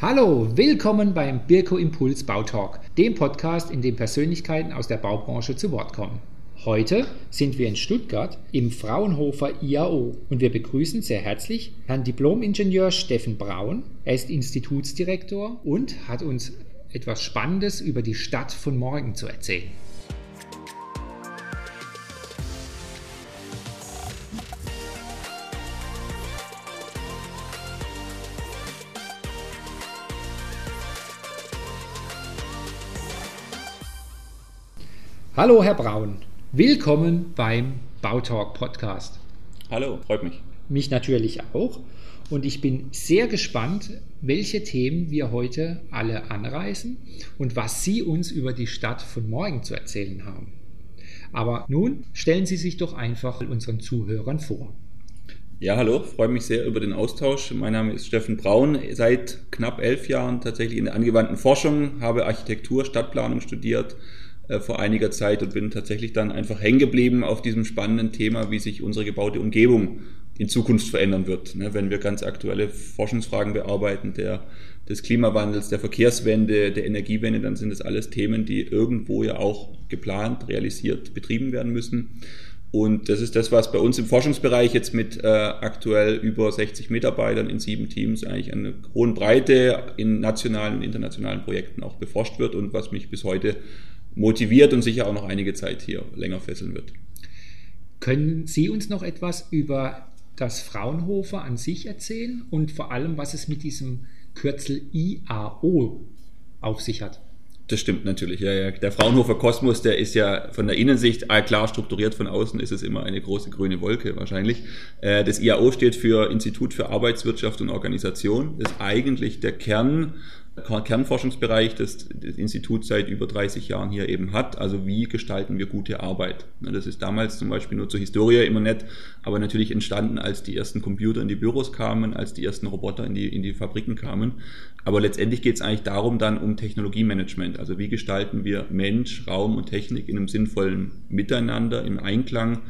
Hallo, willkommen beim Birko Impuls Bautalk, dem Podcast, in dem Persönlichkeiten aus der Baubranche zu Wort kommen. Heute sind wir in Stuttgart im Fraunhofer IAO und wir begrüßen sehr herzlich Herrn Diplom-Ingenieur Steffen Braun. Er ist Institutsdirektor und hat uns etwas Spannendes über die Stadt von morgen zu erzählen. Hallo, Herr Braun. Willkommen beim Bautalk Podcast. Hallo, freut mich. Mich natürlich auch. Und ich bin sehr gespannt, welche Themen wir heute alle anreißen und was Sie uns über die Stadt von morgen zu erzählen haben. Aber nun stellen Sie sich doch einfach unseren Zuhörern vor. Ja, hallo, freue mich sehr über den Austausch. Mein Name ist Steffen Braun, seit knapp elf Jahren tatsächlich in der angewandten Forschung, habe Architektur, Stadtplanung studiert, äh, vor einiger Zeit und bin tatsächlich dann einfach hängen geblieben auf diesem spannenden Thema, wie sich unsere gebaute Umgebung in Zukunft verändern wird. Ne, wenn wir ganz aktuelle Forschungsfragen bearbeiten, der, des Klimawandels, der Verkehrswende, der Energiewende, dann sind das alles Themen, die irgendwo ja auch geplant, realisiert, betrieben werden müssen. Und das ist das, was bei uns im Forschungsbereich jetzt mit äh, aktuell über 60 Mitarbeitern in sieben Teams eigentlich eine hohen Breite in nationalen und internationalen Projekten auch beforscht wird und was mich bis heute motiviert und sicher auch noch einige Zeit hier länger fesseln wird. Können Sie uns noch etwas über das Fraunhofer an sich erzählen und vor allem, was es mit diesem Kürzel IAO auf sich hat? Das stimmt natürlich. Ja, ja. Der Fraunhofer Kosmos, der ist ja von der Innensicht klar strukturiert. Von außen ist es immer eine große grüne Wolke wahrscheinlich. Äh, das IAO steht für Institut für Arbeitswirtschaft und Organisation. Ist eigentlich der Kern Kernforschungsbereich, das das Institut seit über 30 Jahren hier eben hat. Also wie gestalten wir gute Arbeit? Das ist damals zum Beispiel nur zur Historie immer nett, aber natürlich entstanden, als die ersten Computer in die Büros kamen, als die ersten Roboter in die, in die Fabriken kamen. Aber letztendlich geht es eigentlich darum dann um Technologiemanagement. Also wie gestalten wir Mensch, Raum und Technik in einem sinnvollen Miteinander, im Einklang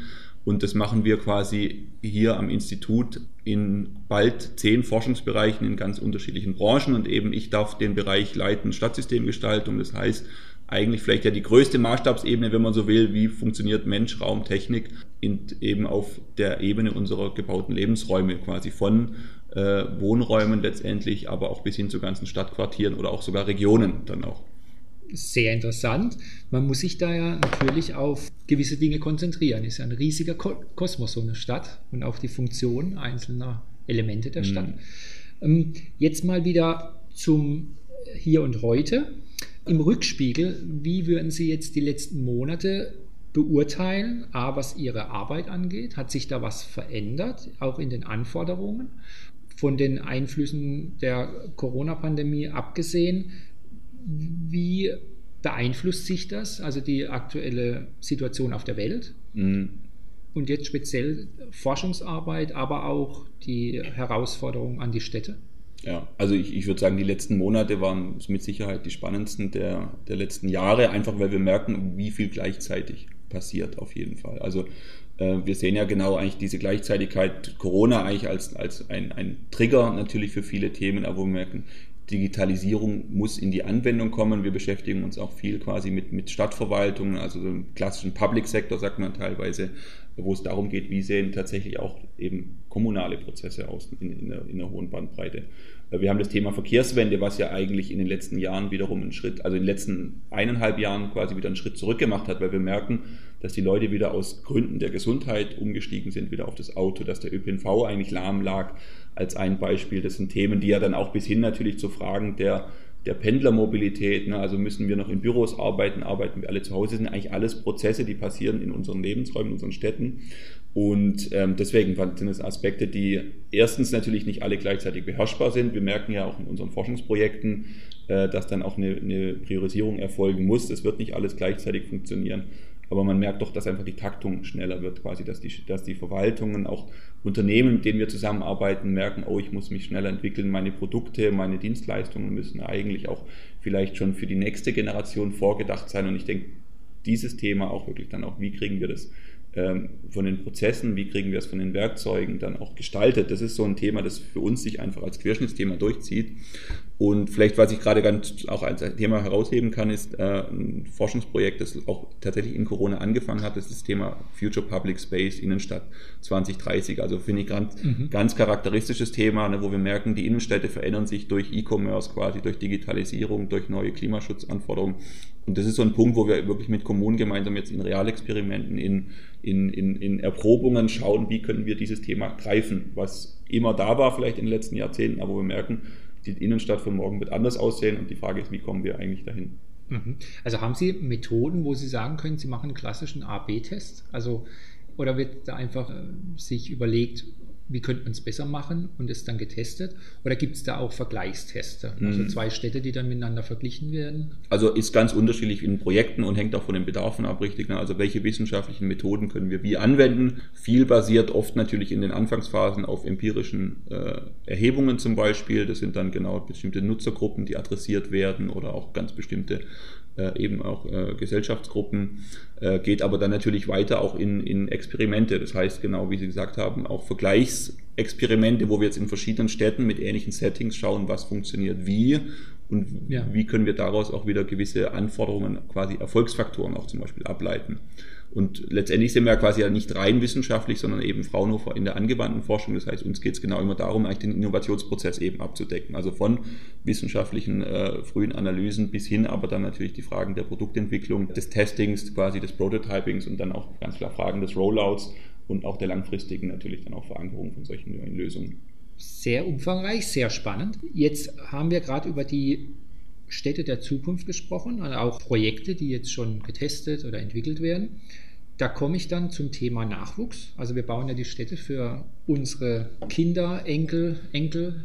und das machen wir quasi hier am Institut in bald zehn Forschungsbereichen in ganz unterschiedlichen Branchen. Und eben ich darf den Bereich leiten Stadtsystemgestaltung. Das heißt, eigentlich vielleicht ja die größte Maßstabsebene, wenn man so will, wie funktioniert Mensch, Raum, Technik in, eben auf der Ebene unserer gebauten Lebensräume, quasi von äh, Wohnräumen letztendlich, aber auch bis hin zu ganzen Stadtquartieren oder auch sogar Regionen dann auch sehr interessant. Man muss sich da ja natürlich auf gewisse Dinge konzentrieren. Ist ja ein riesiger Kosmos, so eine Stadt und auch die Funktion einzelner Elemente der Stadt. Mhm. Jetzt mal wieder zum Hier und Heute. Im Rückspiegel, wie würden Sie jetzt die letzten Monate beurteilen, A, was Ihre Arbeit angeht? Hat sich da was verändert, auch in den Anforderungen? Von den Einflüssen der Corona-Pandemie abgesehen, wie beeinflusst sich das, also die aktuelle Situation auf der Welt? Mhm. Und jetzt speziell Forschungsarbeit, aber auch die Herausforderungen an die Städte? Ja, also ich, ich würde sagen, die letzten Monate waren mit Sicherheit die spannendsten der, der letzten Jahre, einfach weil wir merken, wie viel gleichzeitig passiert auf jeden Fall. Also äh, wir sehen ja genau eigentlich diese Gleichzeitigkeit Corona eigentlich als, als ein, ein Trigger natürlich für viele Themen, aber wir merken, Digitalisierung muss in die Anwendung kommen. Wir beschäftigen uns auch viel quasi mit, mit Stadtverwaltungen, also so im klassischen Public Sector sagt man teilweise, wo es darum geht, wie sehen tatsächlich auch eben kommunale Prozesse aus in, in, der, in der hohen Bandbreite. Wir haben das Thema Verkehrswende, was ja eigentlich in den letzten Jahren wiederum einen Schritt, also in den letzten eineinhalb Jahren quasi wieder einen Schritt zurück gemacht hat, weil wir merken, dass die Leute wieder aus Gründen der Gesundheit umgestiegen sind, wieder auf das Auto, dass der ÖPNV eigentlich lahm lag als ein Beispiel. Das sind Themen, die ja dann auch bis hin natürlich zu Fragen der der Pendlermobilität, ne, also müssen wir noch in Büros arbeiten, arbeiten wir alle zu Hause, das sind eigentlich alles Prozesse, die passieren in unseren Lebensräumen, in unseren Städten. Und ähm, deswegen sind es Aspekte, die erstens natürlich nicht alle gleichzeitig beherrschbar sind. Wir merken ja auch in unseren Forschungsprojekten, äh, dass dann auch eine, eine Priorisierung erfolgen muss. Es wird nicht alles gleichzeitig funktionieren. Aber man merkt doch, dass einfach die Taktung schneller wird, quasi, dass die, dass die Verwaltungen, auch Unternehmen, mit denen wir zusammenarbeiten, merken, oh, ich muss mich schneller entwickeln, meine Produkte, meine Dienstleistungen müssen eigentlich auch vielleicht schon für die nächste Generation vorgedacht sein. Und ich denke, dieses Thema auch wirklich dann auch, wie kriegen wir das ähm, von den Prozessen, wie kriegen wir es von den Werkzeugen dann auch gestaltet. Das ist so ein Thema, das für uns sich einfach als Querschnittsthema durchzieht. Und vielleicht, was ich gerade ganz auch als Thema herausheben kann, ist äh, ein Forschungsprojekt, das auch tatsächlich in Corona angefangen hat, das ist das Thema Future Public Space Innenstadt 2030. Also finde ich ganz, mhm. ganz charakteristisches Thema, ne, wo wir merken, die Innenstädte verändern sich durch E-Commerce quasi, durch Digitalisierung, durch neue Klimaschutzanforderungen. Und das ist so ein Punkt, wo wir wirklich mit Kommunen gemeinsam jetzt in Realexperimenten, in, in, in, in Erprobungen schauen, wie können wir dieses Thema greifen, was immer da war vielleicht in den letzten Jahrzehnten, aber wir merken, die Innenstadt von morgen wird anders aussehen und die Frage ist, wie kommen wir eigentlich dahin? Mhm. Also haben Sie Methoden, wo Sie sagen können, Sie machen einen klassischen A-B-Test? Also, oder wird da einfach äh, sich überlegt, wie könnte man es besser machen und ist dann getestet? Oder gibt es da auch Vergleichsteste? Also mhm. zwei Städte, die dann miteinander verglichen werden? Also ist ganz unterschiedlich in Projekten und hängt auch von den Bedarfen ab, richtig. Ne? Also welche wissenschaftlichen Methoden können wir wie anwenden? Viel basiert oft natürlich in den Anfangsphasen auf empirischen äh, Erhebungen zum Beispiel. Das sind dann genau bestimmte Nutzergruppen, die adressiert werden oder auch ganz bestimmte äh, eben auch äh, Gesellschaftsgruppen, äh, geht aber dann natürlich weiter auch in, in Experimente. Das heißt, genau wie Sie gesagt haben, auch Vergleichsexperimente, wo wir jetzt in verschiedenen Städten mit ähnlichen Settings schauen, was funktioniert wie und ja. wie können wir daraus auch wieder gewisse Anforderungen, quasi Erfolgsfaktoren auch zum Beispiel ableiten. Und letztendlich sind wir ja quasi ja nicht rein wissenschaftlich, sondern eben Fraunhofer in der angewandten Forschung. Das heißt, uns geht es genau immer darum, eigentlich den Innovationsprozess eben abzudecken. Also von wissenschaftlichen äh, frühen Analysen bis hin aber dann natürlich die Fragen der Produktentwicklung, des Testings, quasi des Prototypings und dann auch ganz klar Fragen des Rollouts und auch der langfristigen natürlich dann auch Verankerung von solchen neuen Lösungen. Sehr umfangreich, sehr spannend. Jetzt haben wir gerade über die Städte der Zukunft gesprochen, also auch Projekte, die jetzt schon getestet oder entwickelt werden da komme ich dann zum Thema Nachwuchs. Also wir bauen ja die Städte für unsere Kinder, Enkel, Enkel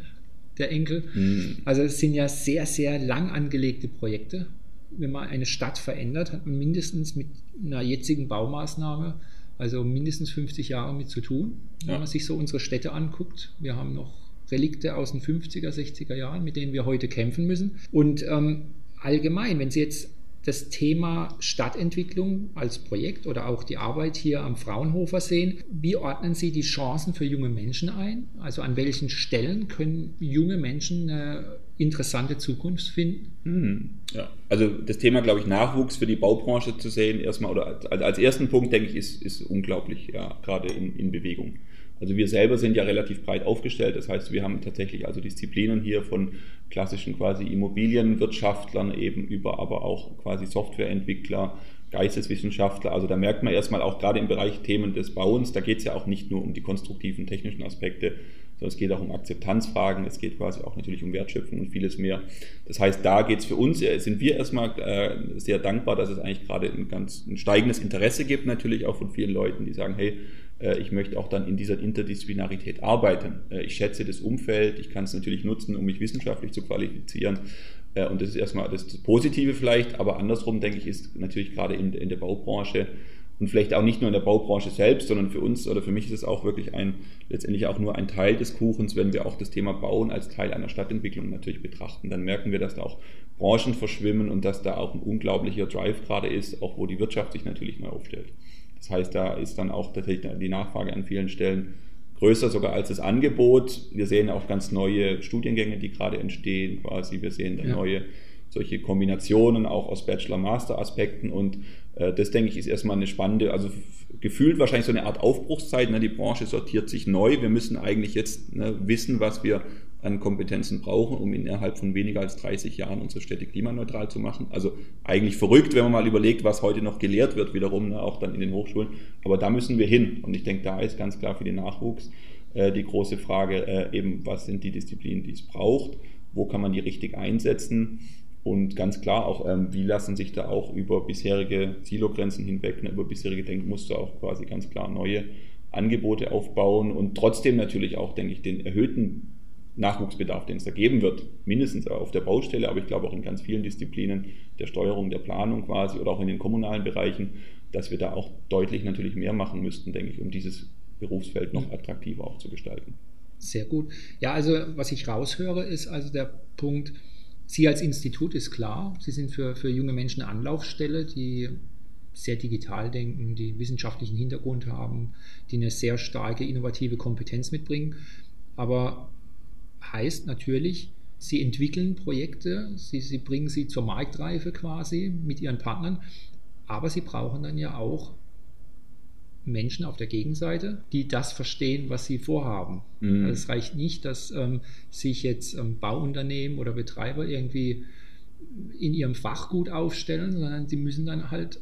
der Enkel. Mhm. Also es sind ja sehr, sehr lang angelegte Projekte. Wenn man eine Stadt verändert, hat man mindestens mit einer jetzigen Baumaßnahme, also mindestens 50 Jahre mit zu tun. Ja. Wenn man sich so unsere Städte anguckt, wir haben noch Relikte aus den 50er, 60er Jahren, mit denen wir heute kämpfen müssen. Und ähm, allgemein, wenn Sie jetzt das Thema Stadtentwicklung als Projekt oder auch die Arbeit hier am Fraunhofer sehen. Wie ordnen Sie die Chancen für junge Menschen ein? Also an welchen Stellen können junge Menschen eine interessante Zukunft finden? Mhm. Ja, also das Thema, glaube ich, Nachwuchs für die Baubranche zu sehen, erstmal oder als, als ersten Punkt, denke ich, ist, ist unglaublich, ja, gerade in, in Bewegung. Also wir selber sind ja relativ breit aufgestellt. Das heißt, wir haben tatsächlich also Disziplinen hier von klassischen quasi Immobilienwirtschaftlern eben über aber auch quasi Softwareentwickler, Geisteswissenschaftler. Also da merkt man erstmal auch gerade im Bereich Themen des Bauens, da geht es ja auch nicht nur um die konstruktiven technischen Aspekte, sondern es geht auch um Akzeptanzfragen, es geht quasi auch natürlich um Wertschöpfung und vieles mehr. Das heißt, da geht es für uns, äh, sind wir erstmal äh, sehr dankbar, dass es eigentlich gerade ein ganz ein steigendes Interesse gibt, natürlich auch von vielen Leuten, die sagen, hey, ich möchte auch dann in dieser Interdisziplinarität arbeiten. Äh, ich schätze das Umfeld, ich kann es natürlich nutzen, um mich wissenschaftlich zu qualifizieren. Äh, und das ist erstmal das Positive vielleicht, aber andersrum denke ich, ist natürlich gerade in, in der Baubranche und vielleicht auch nicht nur in der Baubranche selbst, sondern für uns oder für mich ist es auch wirklich ein, letztendlich auch nur ein Teil des Kuchens, wenn wir auch das Thema Bauen als Teil einer Stadtentwicklung natürlich betrachten. Dann merken wir, dass da auch Branchen verschwimmen und dass da auch ein unglaublicher Drive gerade ist, auch wo die Wirtschaft sich natürlich neu aufstellt. Das heißt, da ist dann auch tatsächlich die Nachfrage an vielen Stellen größer sogar als das Angebot. Wir sehen auch ganz neue Studiengänge, die gerade entstehen quasi. Wir sehen dann ja. neue solche Kombinationen auch aus Bachelor-Master-Aspekten und äh, das denke ich ist erstmal eine spannende, also gefühlt wahrscheinlich so eine Art Aufbruchszeit. Ne? Die Branche sortiert sich neu. Wir müssen eigentlich jetzt ne, wissen, was wir an Kompetenzen brauchen, um innerhalb von weniger als 30 Jahren unsere Städte klimaneutral zu machen. Also eigentlich verrückt, wenn man mal überlegt, was heute noch gelehrt wird, wiederum, ne, auch dann in den Hochschulen. Aber da müssen wir hin. Und ich denke, da ist ganz klar für den Nachwuchs äh, die große Frage äh, eben, was sind die Disziplinen, die es braucht? Wo kann man die richtig einsetzen? Und ganz klar auch, ähm, wie lassen sich da auch über bisherige Silogrenzen hinweg, ne, über bisherige Denkmuster auch quasi ganz klar neue Angebote aufbauen und trotzdem natürlich auch, denke ich, den erhöhten Nachwuchsbedarf, den es da geben wird, mindestens auf der Baustelle, aber ich glaube auch in ganz vielen Disziplinen der Steuerung, der Planung quasi oder auch in den kommunalen Bereichen, dass wir da auch deutlich natürlich mehr machen müssten, denke ich, um dieses Berufsfeld noch attraktiver auch zu gestalten. Sehr gut. Ja, also was ich raushöre, ist also der Punkt, Sie als Institut ist klar, Sie sind für, für junge Menschen Anlaufstelle, die sehr digital denken, die wissenschaftlichen Hintergrund haben, die eine sehr starke innovative Kompetenz mitbringen. Aber heißt natürlich, Sie entwickeln Projekte, sie, sie bringen sie zur Marktreife quasi mit ihren Partnern, aber sie brauchen dann ja auch Menschen auf der Gegenseite, die das verstehen, was sie vorhaben. Mhm. Also es reicht nicht, dass ähm, sich jetzt ähm, Bauunternehmen oder Betreiber irgendwie in ihrem Fach gut aufstellen, sondern sie müssen dann halt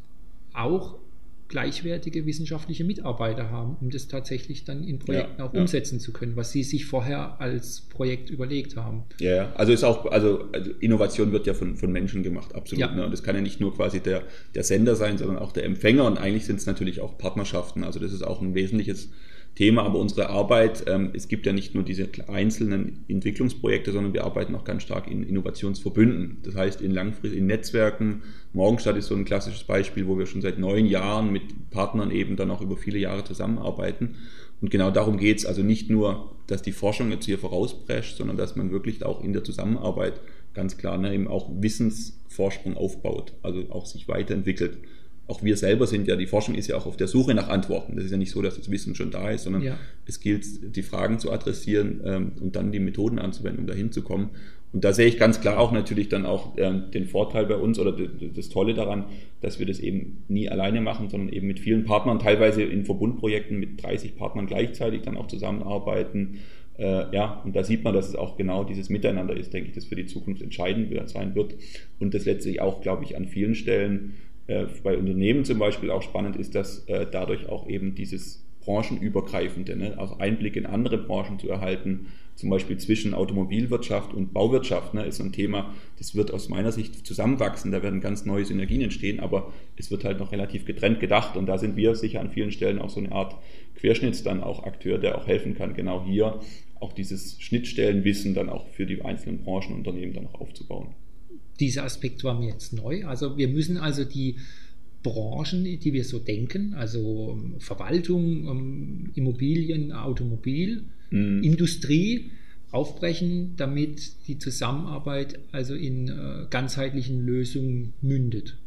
auch gleichwertige wissenschaftliche Mitarbeiter haben, um das tatsächlich dann in Projekten ja, auch ja. umsetzen zu können, was sie sich vorher als Projekt überlegt haben. Ja, also ist auch, also, also Innovation wird ja von, von Menschen gemacht, absolut. Ja. Ne? Und das kann ja nicht nur quasi der, der Sender sein, sondern auch der Empfänger und eigentlich sind es natürlich auch Partnerschaften. Also das ist auch ein wesentliches Thema, aber unsere Arbeit, ähm, es gibt ja nicht nur diese einzelnen Entwicklungsprojekte, sondern wir arbeiten auch ganz stark in Innovationsverbünden. Das heißt, in langfristigen Netzwerken. Morgenstadt ist so ein klassisches Beispiel, wo wir schon seit neun Jahren mit Partnern eben dann auch über viele Jahre zusammenarbeiten. Und genau darum geht es. Also nicht nur, dass die Forschung jetzt hier vorausprescht, sondern dass man wirklich auch in der Zusammenarbeit ganz klar ne, eben auch Wissensvorsprung aufbaut, also auch sich weiterentwickelt auch wir selber sind ja, die Forschung ist ja auch auf der Suche nach Antworten. Das ist ja nicht so, dass das Wissen schon da ist, sondern ja. es gilt, die Fragen zu adressieren ähm, und dann die Methoden anzuwenden, um dahin zu kommen. Und da sehe ich ganz klar auch natürlich dann auch ähm, den Vorteil bei uns oder das Tolle daran, dass wir das eben nie alleine machen, sondern eben mit vielen Partnern, teilweise in Verbundprojekten mit 30 Partnern gleichzeitig dann auch zusammenarbeiten. Äh, ja, und da sieht man, dass es auch genau dieses Miteinander ist, denke ich, das für die Zukunft entscheidend sein wird. Und das letztlich auch, glaube ich, an vielen Stellen bei Unternehmen zum Beispiel auch spannend ist, dass äh, dadurch auch eben dieses branchenübergreifende, ne, auch Einblick in andere Branchen zu erhalten, zum Beispiel zwischen Automobilwirtschaft und Bauwirtschaft, ne, ist ein Thema, das wird aus meiner Sicht zusammenwachsen, da werden ganz neue Synergien entstehen, aber es wird halt noch relativ getrennt gedacht und da sind wir sicher an vielen Stellen auch so eine Art Querschnitts dann auch Akteur, der auch helfen kann, genau hier auch dieses Schnittstellenwissen dann auch für die einzelnen Branchenunternehmen dann auch aufzubauen dieser Aspekt war mir jetzt neu. Also wir müssen also die Branchen, die wir so denken, also ähm, Verwaltung, ähm, Immobilien, Automobil, mhm. Industrie, aufbrechen, damit die Zusammenarbeit also in äh, ganzheitlichen Lösungen mündet.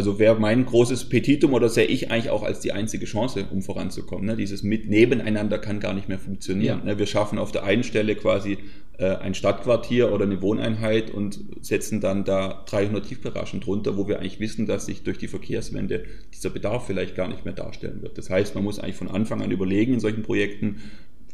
Also wäre mein großes Petitum oder sehe ich eigentlich auch als die einzige Chance, um voranzukommen. Ne? Dieses mit nebeneinander kann gar nicht mehr funktionieren. Ja. Ne? Wir schaffen auf der einen Stelle quasi äh, ein Stadtquartier oder eine Wohneinheit und setzen dann da 300 Tiefgaragen drunter, wo wir eigentlich wissen, dass sich durch die Verkehrswende dieser Bedarf vielleicht gar nicht mehr darstellen wird. Das heißt, man muss eigentlich von Anfang an überlegen in solchen Projekten,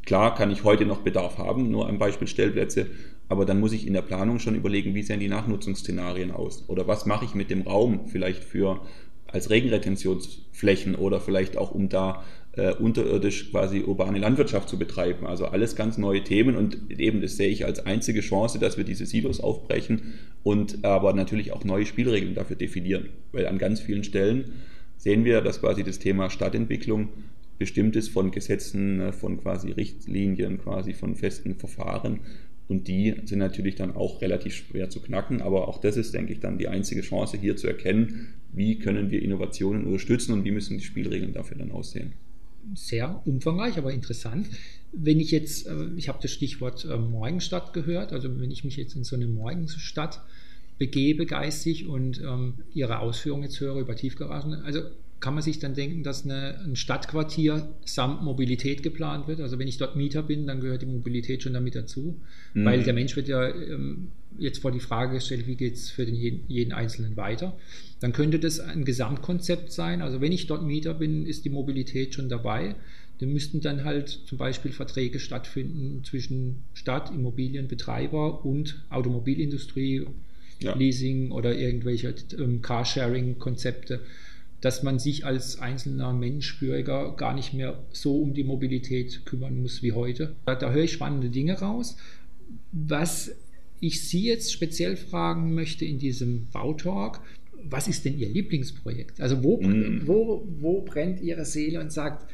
Klar kann ich heute noch Bedarf haben, nur ein Beispiel Stellplätze, aber dann muss ich in der Planung schon überlegen, wie sehen die Nachnutzungsszenarien aus oder was mache ich mit dem Raum vielleicht für als Regenretentionsflächen oder vielleicht auch um da äh, unterirdisch quasi urbane Landwirtschaft zu betreiben. Also alles ganz neue Themen und eben das sehe ich als einzige Chance, dass wir diese Silos aufbrechen und aber natürlich auch neue Spielregeln dafür definieren, weil an ganz vielen Stellen sehen wir, dass quasi das Thema Stadtentwicklung bestimmt ist von Gesetzen, ne, von quasi Richtlinien, quasi von festen Verfahren. Und die sind natürlich dann auch relativ schwer zu knacken. Aber auch das ist, denke ich, dann die einzige Chance hier zu erkennen, wie können wir Innovationen unterstützen und wie müssen die Spielregeln dafür dann aussehen. Sehr umfangreich, aber interessant. Wenn ich jetzt, äh, ich habe das Stichwort äh, Morgenstadt gehört, also wenn ich mich jetzt in so eine Morgenstadt begebe geistig und ähm, Ihre Ausführungen jetzt höre über Tiefgaragen, also kann man sich dann denken, dass eine, ein Stadtquartier samt Mobilität geplant wird. Also wenn ich dort Mieter bin, dann gehört die Mobilität schon damit dazu, mhm. weil der Mensch wird ja ähm, jetzt vor die Frage gestellt, wie geht es für den jeden, Einzelnen weiter. Dann könnte das ein Gesamtkonzept sein. Also wenn ich dort Mieter bin, ist die Mobilität schon dabei. Dann müssten dann halt zum Beispiel Verträge stattfinden zwischen Stadt, Immobilienbetreiber und Automobilindustrie, ja. Leasing oder irgendwelche ähm, Carsharing-Konzepte dass man sich als einzelner Mensch, Bürger gar nicht mehr so um die Mobilität kümmern muss wie heute. Da, da höre ich spannende Dinge raus. Was ich Sie jetzt speziell fragen möchte in diesem Bautalk, was ist denn Ihr Lieblingsprojekt? Also wo, mm. wo, wo brennt Ihre Seele und sagt,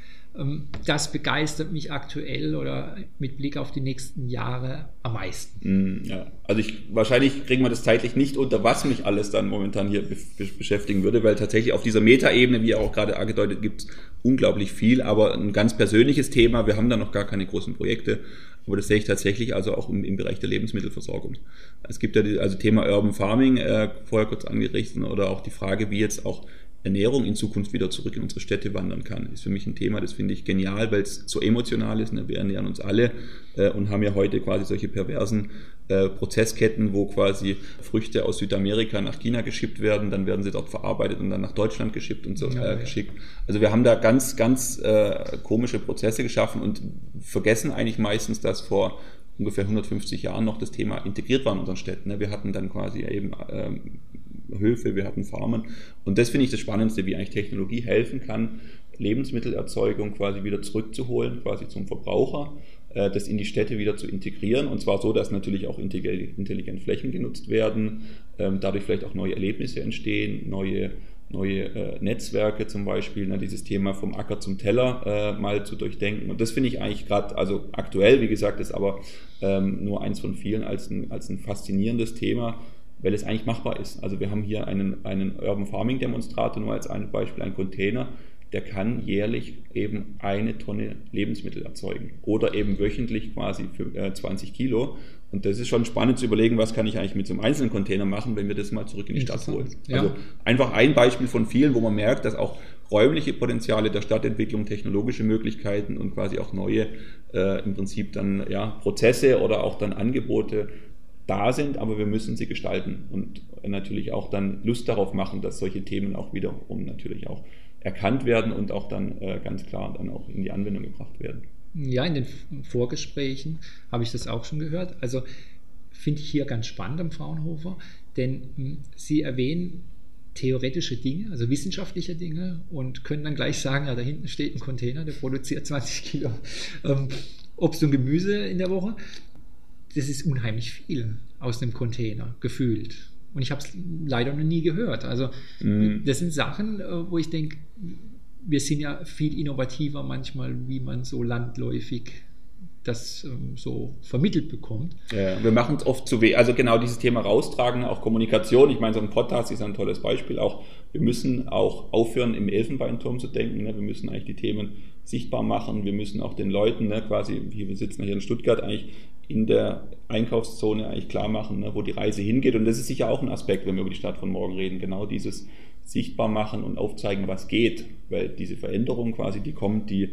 das begeistert mich aktuell oder mit Blick auf die nächsten Jahre am meisten. Mm, ja, also ich, wahrscheinlich kriegen wir das zeitlich nicht unter, was mich alles dann momentan hier be beschäftigen würde, weil tatsächlich auf dieser Metaebene, wie auch gerade angedeutet, gibt es unglaublich viel, aber ein ganz persönliches Thema, wir haben da noch gar keine großen Projekte, aber das sehe ich tatsächlich also auch im, im Bereich der Lebensmittelversorgung. Es gibt ja die, also Thema Urban Farming, äh, vorher kurz angerichtet, oder auch die Frage, wie jetzt auch Ernährung in Zukunft wieder zurück in unsere Städte wandern kann. Ist für mich ein Thema, das finde ich genial, weil es so emotional ist. Ne? Wir ernähren uns alle äh, und haben ja heute quasi solche perversen äh, Prozessketten, wo quasi Früchte aus Südamerika nach China geschippt werden, dann werden sie dort verarbeitet und dann nach Deutschland geschippt und so ja, äh, geschickt. Also wir haben da ganz, ganz äh, komische Prozesse geschaffen und vergessen eigentlich meistens, dass vor ungefähr 150 Jahren noch das Thema integriert war in unseren Städten. Ne? Wir hatten dann quasi eben ähm, Höfe, wir hatten Farmen. Und das finde ich das Spannendste, wie eigentlich Technologie helfen kann, Lebensmittelerzeugung quasi wieder zurückzuholen, quasi zum Verbraucher, äh, das in die Städte wieder zu integrieren. Und zwar so, dass natürlich auch intelligent Flächen genutzt werden, ähm, dadurch vielleicht auch neue Erlebnisse entstehen, neue neue äh, Netzwerke zum Beispiel, ne, dieses Thema vom Acker zum Teller äh, mal zu durchdenken. Und das finde ich eigentlich gerade, also aktuell, wie gesagt, ist aber ähm, nur eins von vielen als ein, als ein faszinierendes Thema, weil es eigentlich machbar ist. Also wir haben hier einen, einen Urban Farming Demonstrator, nur als ein Beispiel, ein Container, der kann jährlich eben eine Tonne Lebensmittel erzeugen oder eben wöchentlich quasi für äh, 20 Kilo. Und das ist schon spannend zu überlegen, was kann ich eigentlich mit so einem einzelnen Container machen, wenn wir das mal zurück in die Stadt holen. Ja. Also einfach ein Beispiel von vielen, wo man merkt, dass auch räumliche Potenziale der Stadtentwicklung, technologische Möglichkeiten und quasi auch neue äh, im Prinzip dann ja, Prozesse oder auch dann Angebote da sind, aber wir müssen sie gestalten und natürlich auch dann Lust darauf machen, dass solche Themen auch wiederum natürlich auch erkannt werden und auch dann äh, ganz klar dann auch in die Anwendung gebracht werden. Ja, in den Vorgesprächen habe ich das auch schon gehört. Also finde ich hier ganz spannend am Fraunhofer, denn hm, Sie erwähnen theoretische Dinge, also wissenschaftliche Dinge und können dann gleich sagen, ja, da hinten steht ein Container, der produziert 20 Kilo ähm, Obst und Gemüse in der Woche das ist unheimlich viel aus einem Container gefühlt. Und ich habe es leider noch nie gehört. Also mhm. das sind Sachen, äh, wo ich denke, wir sind ja viel innovativer manchmal, wie man so landläufig das ähm, so vermittelt bekommt. Ja, wir machen es oft zu weh. Also genau dieses Thema raustragen, auch Kommunikation. Ich meine, so ein Podcast ist ein tolles Beispiel. Auch wir müssen auch aufhören, im Elfenbeinturm zu denken. Ne? Wir müssen eigentlich die Themen sichtbar machen. Wir müssen auch den Leuten, ne, quasi, wir sitzen hier in Stuttgart, eigentlich in der Einkaufszone eigentlich klar machen, ne, wo die Reise hingeht. Und das ist sicher auch ein Aspekt, wenn wir über die Stadt von morgen reden. Genau dieses sichtbar machen und aufzeigen, was geht. Weil diese Veränderung quasi, die kommt, die,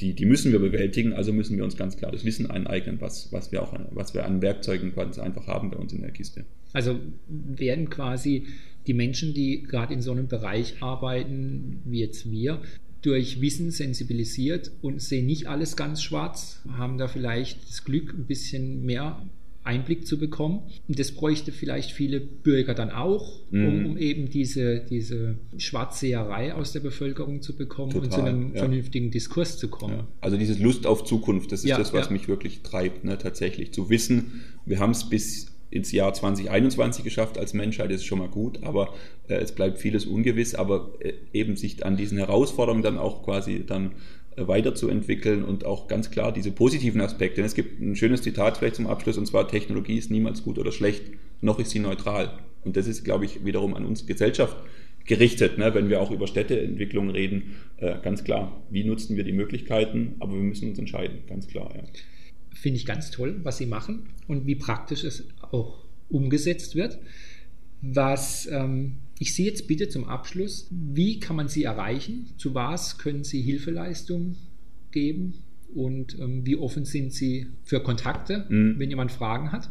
die, die müssen wir bewältigen. Also müssen wir uns ganz klar das Wissen aneignen, was, was, wir, auch, was wir an Werkzeugen quasi einfach haben bei uns in der Kiste. Also werden quasi die Menschen, die gerade in so einem Bereich arbeiten, wie jetzt wir, durch Wissen sensibilisiert und sehen nicht alles ganz schwarz, haben da vielleicht das Glück, ein bisschen mehr Einblick zu bekommen. Und das bräuchte vielleicht viele Bürger dann auch, um, mhm. um eben diese, diese Schwarzseherei aus der Bevölkerung zu bekommen Total, und zu einem ja. vernünftigen Diskurs zu kommen. Ja. Also dieses Lust auf Zukunft, das ist ja, das, was mich wirklich treibt, ne, tatsächlich zu wissen, wir haben es bis ins Jahr 2021 geschafft als Menschheit, das ist schon mal gut, aber äh, es bleibt vieles ungewiss, aber äh, eben sich an diesen Herausforderungen dann auch quasi dann äh, weiterzuentwickeln und auch ganz klar diese positiven Aspekte. Es gibt ein schönes Zitat vielleicht zum Abschluss und zwar Technologie ist niemals gut oder schlecht, noch ist sie neutral. Und das ist, glaube ich, wiederum an uns Gesellschaft gerichtet, ne? wenn wir auch über Städteentwicklung reden, äh, ganz klar, wie nutzen wir die Möglichkeiten, aber wir müssen uns entscheiden, ganz klar. Ja finde ich ganz toll, was sie machen und wie praktisch es auch umgesetzt wird. Was ähm, ich sehe jetzt bitte zum Abschluss, wie kann man sie erreichen? Zu was können sie Hilfeleistung geben? Und ähm, wie offen sind sie für Kontakte, mhm. wenn jemand Fragen hat?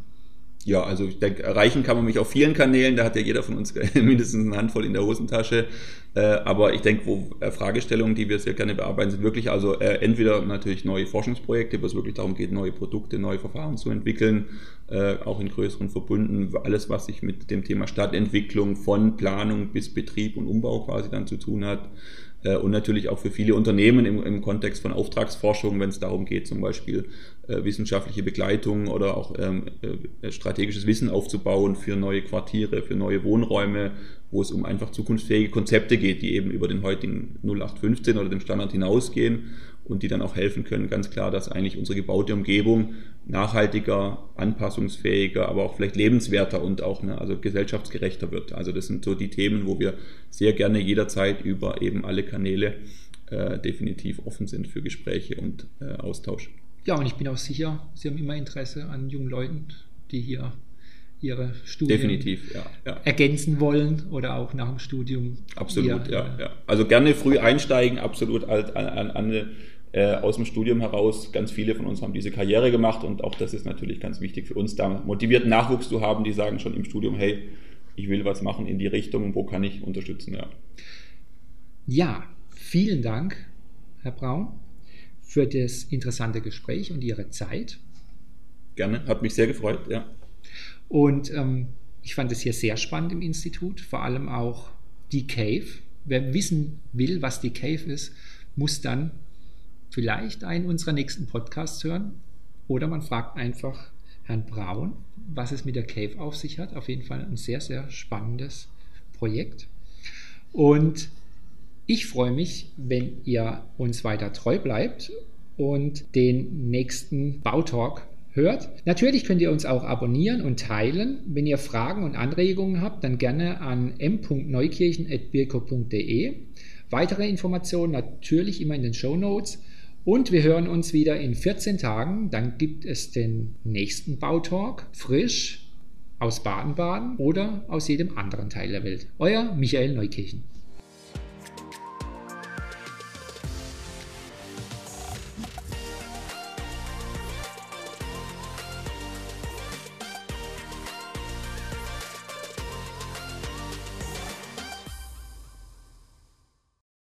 Ja, also ich denke, erreichen kann man mich auf vielen Kanälen, da hat ja jeder von uns mindestens eine Handvoll in der Hosentasche. Äh, aber ich denke, wo äh, Fragestellungen, die wir sehr gerne bearbeiten, sind wirklich also äh, entweder natürlich neue Forschungsprojekte, wo es wirklich darum geht, neue Produkte, neue Verfahren zu entwickeln, auch in größeren Verbunden, alles, was sich mit dem Thema Stadtentwicklung von Planung bis Betrieb und Umbau quasi dann zu tun hat. Und natürlich auch für viele Unternehmen im, im Kontext von Auftragsforschung, wenn es darum geht, zum Beispiel wissenschaftliche Begleitung oder auch ähm, äh, strategisches Wissen aufzubauen für neue Quartiere, für neue Wohnräume, wo es um einfach zukunftsfähige Konzepte geht, die eben über den heutigen 0815 oder dem Standard hinausgehen und die dann auch helfen können, ganz klar, dass eigentlich unsere gebaute Umgebung nachhaltiger, anpassungsfähiger, aber auch vielleicht lebenswerter und auch ne, also gesellschaftsgerechter wird. Also das sind so die Themen, wo wir sehr gerne jederzeit über eben alle Kanäle äh, definitiv offen sind für Gespräche und äh, Austausch. Ja, und ich bin auch sicher, Sie haben immer Interesse an jungen Leuten, die hier ihre Studien Definitiv, ja, ja. ergänzen wollen oder auch nach dem Studium. Absolut, ihr, ja, ja. Also gerne früh einsteigen, absolut an, an, an, äh, aus dem Studium heraus. Ganz viele von uns haben diese Karriere gemacht und auch das ist natürlich ganz wichtig für uns, da motivierten Nachwuchs zu haben, die sagen schon im Studium, hey, ich will was machen in die Richtung, wo kann ich unterstützen, ja. Ja, vielen Dank, Herr Braun, für das interessante Gespräch und Ihre Zeit. Gerne, hat mich sehr gefreut, ja. Und ähm, ich fand es hier sehr spannend im Institut, vor allem auch die Cave. Wer wissen will, was die Cave ist, muss dann vielleicht einen unserer nächsten Podcasts hören oder man fragt einfach Herrn Braun, was es mit der Cave auf sich hat. Auf jeden Fall ein sehr, sehr spannendes Projekt. Und ich freue mich, wenn ihr uns weiter treu bleibt und den nächsten Bautalk hört. Natürlich könnt ihr uns auch abonnieren und teilen. Wenn ihr Fragen und Anregungen habt, dann gerne an m.neukirchen.birko.de. Weitere Informationen natürlich immer in den Show Notes. Und wir hören uns wieder in 14 Tagen. Dann gibt es den nächsten Bautalk, frisch aus Baden-Baden oder aus jedem anderen Teil der Welt. Euer Michael Neukirchen.